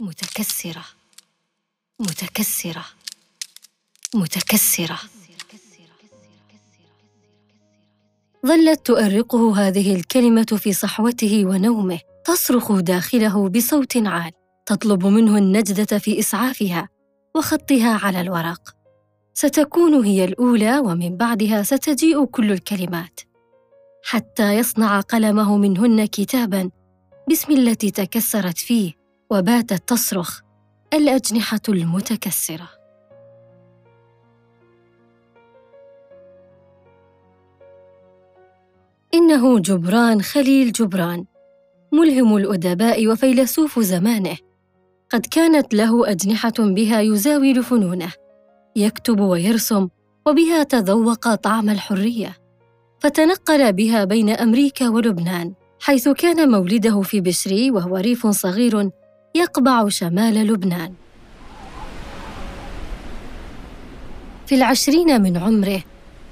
متكسرة. متكسرة. متكسرة. ظلت تؤرقه هذه الكلمة في صحوته ونومه تصرخ داخله بصوت عال تطلب منه النجدة في إسعافها وخطها على الورق. ستكون هي الأولى ومن بعدها ستجيء كل الكلمات. حتى يصنع قلمه منهن كتابا باسم التي تكسرت فيه. وباتت تصرخ الأجنحة المتكسرة. إنه جبران خليل جبران ملهم الأدباء وفيلسوف زمانه. قد كانت له أجنحة بها يزاول فنونه يكتب ويرسم وبها تذوق طعم الحرية. فتنقل بها بين أمريكا ولبنان حيث كان مولده في بشري وهو ريف صغير يقبع شمال لبنان. في العشرين من عمره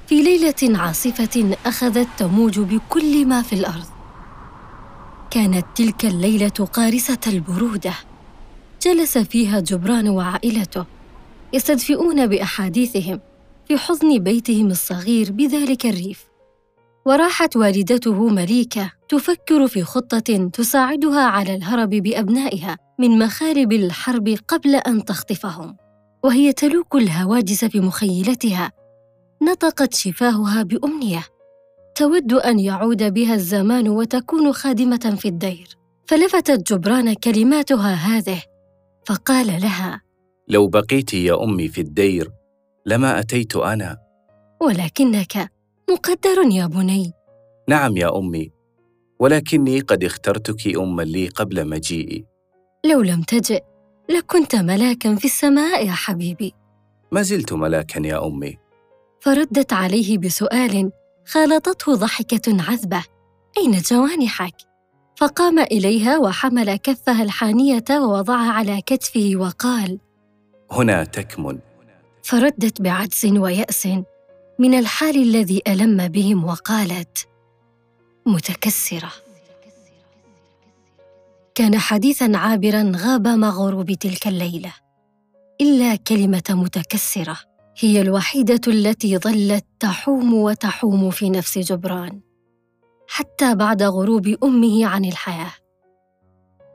في ليلة عاصفة أخذت تموج بكل ما في الأرض. كانت تلك الليلة قارسه البرودة. جلس فيها جبران وعائلته يستدفئون بأحاديثهم في حضن بيتهم الصغير بذلك الريف. وراحت والدته مليكة تفكر في خطة تساعدها على الهرب بأبنائها من مخارب الحرب قبل أن تخطفهم. وهي تلوك الهواجس في مخيلتها. نطقت شفاهها بأمنية. تود أن يعود بها الزمان وتكون خادمة في الدير. فلفتت جبران كلماتها هذه. فقال لها لو بقيت يا أمي في الدير لما أتيت أنا؟ ولكنك مقدر يا بني. نعم يا أمي ولكني قد اخترتك اما لي قبل مجيئي. لو لم تجئ لكنت ملاكا في السماء يا حبيبي. ما زلت ملاكا يا أمي. فردت عليه بسؤال خالطته ضحكة عذبة. أين جوانحك؟ فقام إليها وحمل كفها الحانية ووضعها على كتفه وقال هنا تكمن. فردت بعجز ويأس. من الحال الذي ألم بهم وقالت متكسرة. كان حديثا عابرا غاب مع غروب تلك الليلة إلا كلمة متكسرة هي الوحيدة التي ظلت تحوم وتحوم في نفس جبران حتى بعد غروب أمه عن الحياة.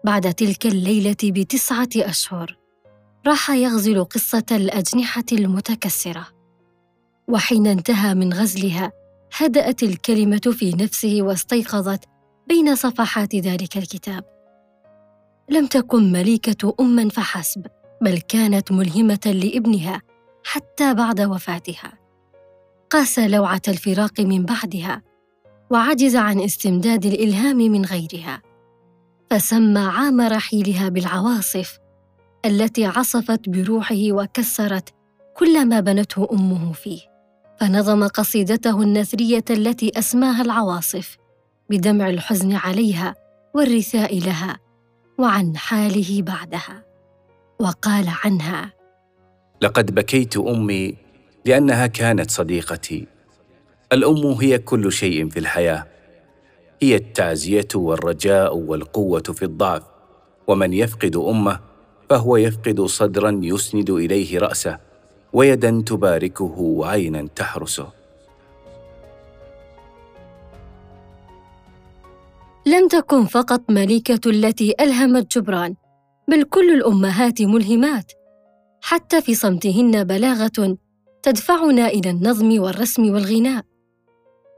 بعد تلك الليلة بتسعة أشهر راح يغزل قصة الأجنحة المتكسرة. وحين انتهى من غزلها هدأت الكلمة في نفسه واستيقظت بين صفحات ذلك الكتاب. لم تكن مليكة اما فحسب بل كانت ملهمة لابنها حتى بعد وفاتها. قاس لوعة الفراق من بعدها وعجز عن استمداد الإلهام من غيرها. فسمى عام رحيلها بالعواصف التي عصفت بروحه وكسرت كل ما بنته أمه فيه. فنظم قصيدته النثرية التي أسماها العواصف بدمع الحزن عليها والرثاء لها وعن حاله بعدها. وقال عنها لقد بكيت أمي لأنها كانت صديقتي. الأم هي كل شيء في الحياة. هي التعزية والرجاء والقوة في الضعف. ومن يفقد أمه فهو يفقد صدرا يسند إليه رأسه. ويدا تباركه وعينا تحرسه. لم تكن فقط ملكه التي ألهمت جبران بل كل الأمهات ملهمات. حتى في صمتهن بلاغة تدفعنا إلى النظم والرسم والغناء.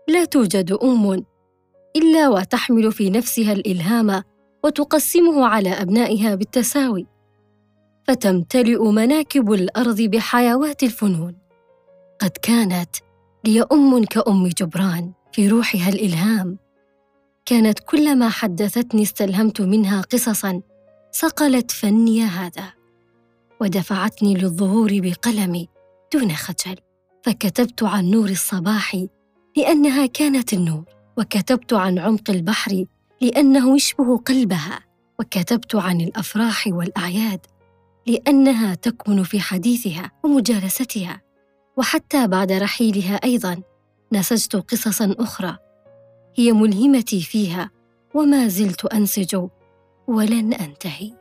لا توجد أم إلا وتحمل في نفسها الإلهام وتقسمه على أبنائها بالتساوي. فتمتلئ مناكب الأرض بحيوات الفنون؟ قد كانت لي أم كأم جبران في روحها الإلهام. كانت كلما حدثتني استلهمت منها قصصا صقلت فني هذا ودفعتني للظهور بقلمي دون خجل. فكتبت عن نور الصباح لأنها كانت النور وكتبت عن عمق البحر لأنه يشبه قلبها وكتبت عن الأفراح والأعياد لأنها تكمن في حديثها ومجالستها وحتى بعد رحيلها أيضا نسجت قصصا أخرى هي ملهمتي فيها وما زلت أنسج ولن أنتهي.